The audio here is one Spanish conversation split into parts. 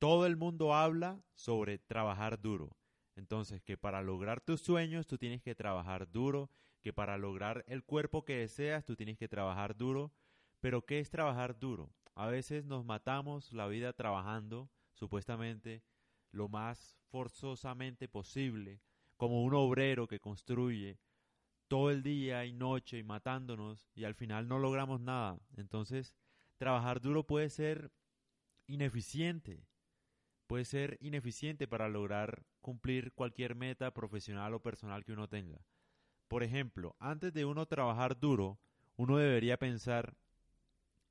todo el mundo habla sobre trabajar duro. Entonces, que para lograr tus sueños tú tienes que trabajar duro, que para lograr el cuerpo que deseas tú tienes que trabajar duro. Pero ¿qué es trabajar duro? A veces nos matamos la vida trabajando, supuestamente, lo más forzosamente posible, como un obrero que construye todo el día y noche y matándonos y al final no logramos nada. Entonces, trabajar duro puede ser ineficiente puede ser ineficiente para lograr cumplir cualquier meta profesional o personal que uno tenga. Por ejemplo, antes de uno trabajar duro, uno debería pensar,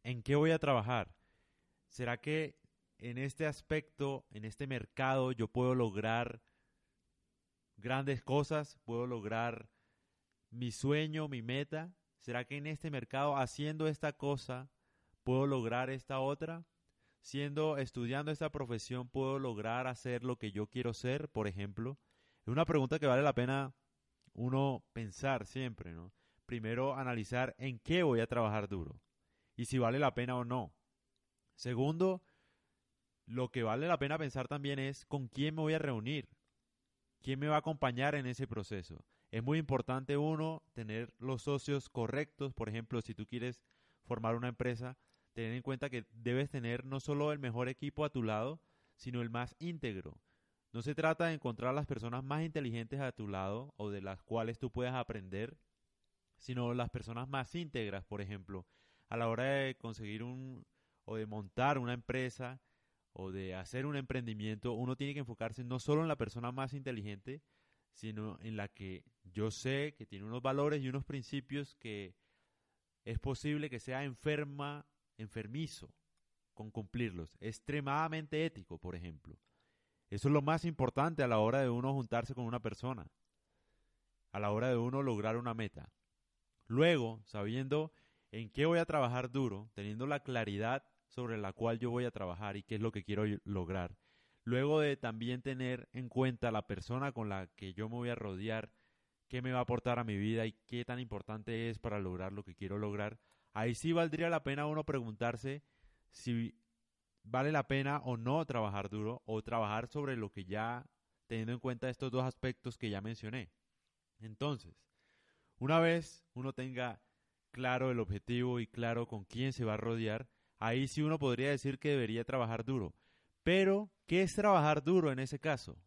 ¿en qué voy a trabajar? ¿Será que en este aspecto, en este mercado, yo puedo lograr grandes cosas? ¿Puedo lograr mi sueño, mi meta? ¿Será que en este mercado, haciendo esta cosa, puedo lograr esta otra? Siendo estudiando esta profesión puedo lograr hacer lo que yo quiero ser, por ejemplo? Es una pregunta que vale la pena uno pensar siempre, ¿no? Primero analizar en qué voy a trabajar duro y si vale la pena o no. Segundo, lo que vale la pena pensar también es con quién me voy a reunir, quién me va a acompañar en ese proceso. Es muy importante uno tener los socios correctos, por ejemplo, si tú quieres formar una empresa, tener en cuenta que debes tener no solo el mejor equipo a tu lado, sino el más íntegro. No se trata de encontrar las personas más inteligentes a tu lado o de las cuales tú puedas aprender, sino las personas más íntegras, por ejemplo, a la hora de conseguir un o de montar una empresa o de hacer un emprendimiento, uno tiene que enfocarse no solo en la persona más inteligente, sino en la que yo sé que tiene unos valores y unos principios que es posible que sea enferma enfermizo con cumplirlos. Extremadamente ético, por ejemplo. Eso es lo más importante a la hora de uno juntarse con una persona. A la hora de uno lograr una meta. Luego, sabiendo en qué voy a trabajar duro, teniendo la claridad sobre la cual yo voy a trabajar y qué es lo que quiero lograr. Luego de también tener en cuenta la persona con la que yo me voy a rodear, qué me va a aportar a mi vida y qué tan importante es para lograr lo que quiero lograr, ahí sí valdría la pena uno preguntarse si vale la pena o no trabajar duro o trabajar sobre lo que ya, teniendo en cuenta estos dos aspectos que ya mencioné. Entonces, una vez uno tenga claro el objetivo y claro con quién se va a rodear, ahí sí uno podría decir que debería trabajar duro. Pero, ¿qué es trabajar duro en ese caso?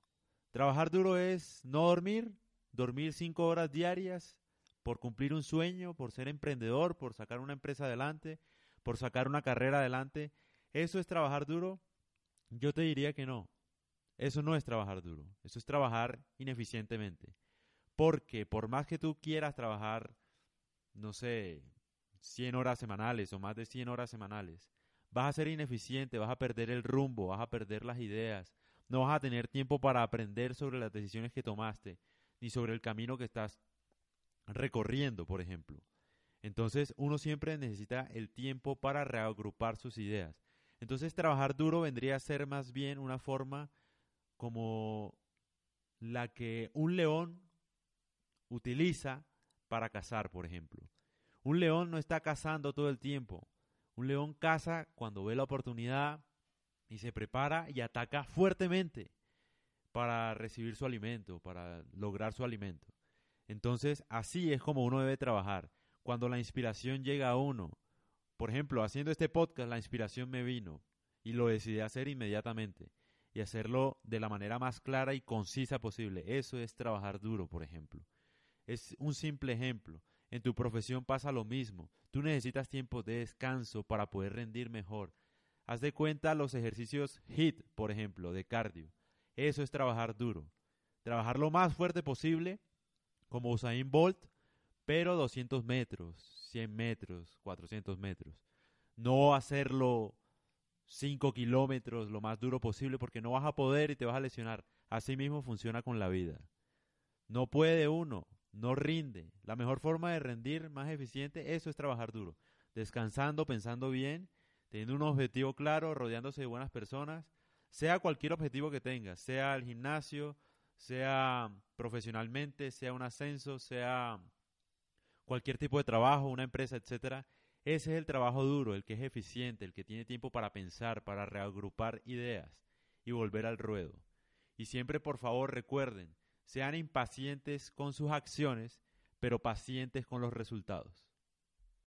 Trabajar duro es no dormir, dormir cinco horas diarias, por cumplir un sueño, por ser emprendedor, por sacar una empresa adelante, por sacar una carrera adelante, ¿eso es trabajar duro? Yo te diría que no. Eso no es trabajar duro, eso es trabajar ineficientemente. Porque por más que tú quieras trabajar, no sé, 100 horas semanales o más de 100 horas semanales, vas a ser ineficiente, vas a perder el rumbo, vas a perder las ideas, no vas a tener tiempo para aprender sobre las decisiones que tomaste, ni sobre el camino que estás recorriendo, por ejemplo. Entonces uno siempre necesita el tiempo para reagrupar sus ideas. Entonces trabajar duro vendría a ser más bien una forma como la que un león utiliza para cazar, por ejemplo. Un león no está cazando todo el tiempo. Un león caza cuando ve la oportunidad y se prepara y ataca fuertemente para recibir su alimento, para lograr su alimento. Entonces, así es como uno debe trabajar. Cuando la inspiración llega a uno, por ejemplo, haciendo este podcast, la inspiración me vino y lo decidí hacer inmediatamente y hacerlo de la manera más clara y concisa posible. Eso es trabajar duro, por ejemplo. Es un simple ejemplo. En tu profesión pasa lo mismo. Tú necesitas tiempo de descanso para poder rendir mejor. Haz de cuenta los ejercicios HIT, por ejemplo, de cardio. Eso es trabajar duro. Trabajar lo más fuerte posible como Usain Bolt, pero 200 metros, 100 metros, 400 metros. No hacerlo 5 kilómetros lo más duro posible porque no vas a poder y te vas a lesionar. Así mismo funciona con la vida. No puede uno, no rinde. La mejor forma de rendir más eficiente, eso es trabajar duro. Descansando, pensando bien, teniendo un objetivo claro, rodeándose de buenas personas, sea cualquier objetivo que tengas, sea el gimnasio, sea profesionalmente, sea un ascenso, sea cualquier tipo de trabajo, una empresa, etcétera, ese es el trabajo duro, el que es eficiente, el que tiene tiempo para pensar, para reagrupar ideas y volver al ruedo. Y siempre por favor recuerden, sean impacientes con sus acciones, pero pacientes con los resultados.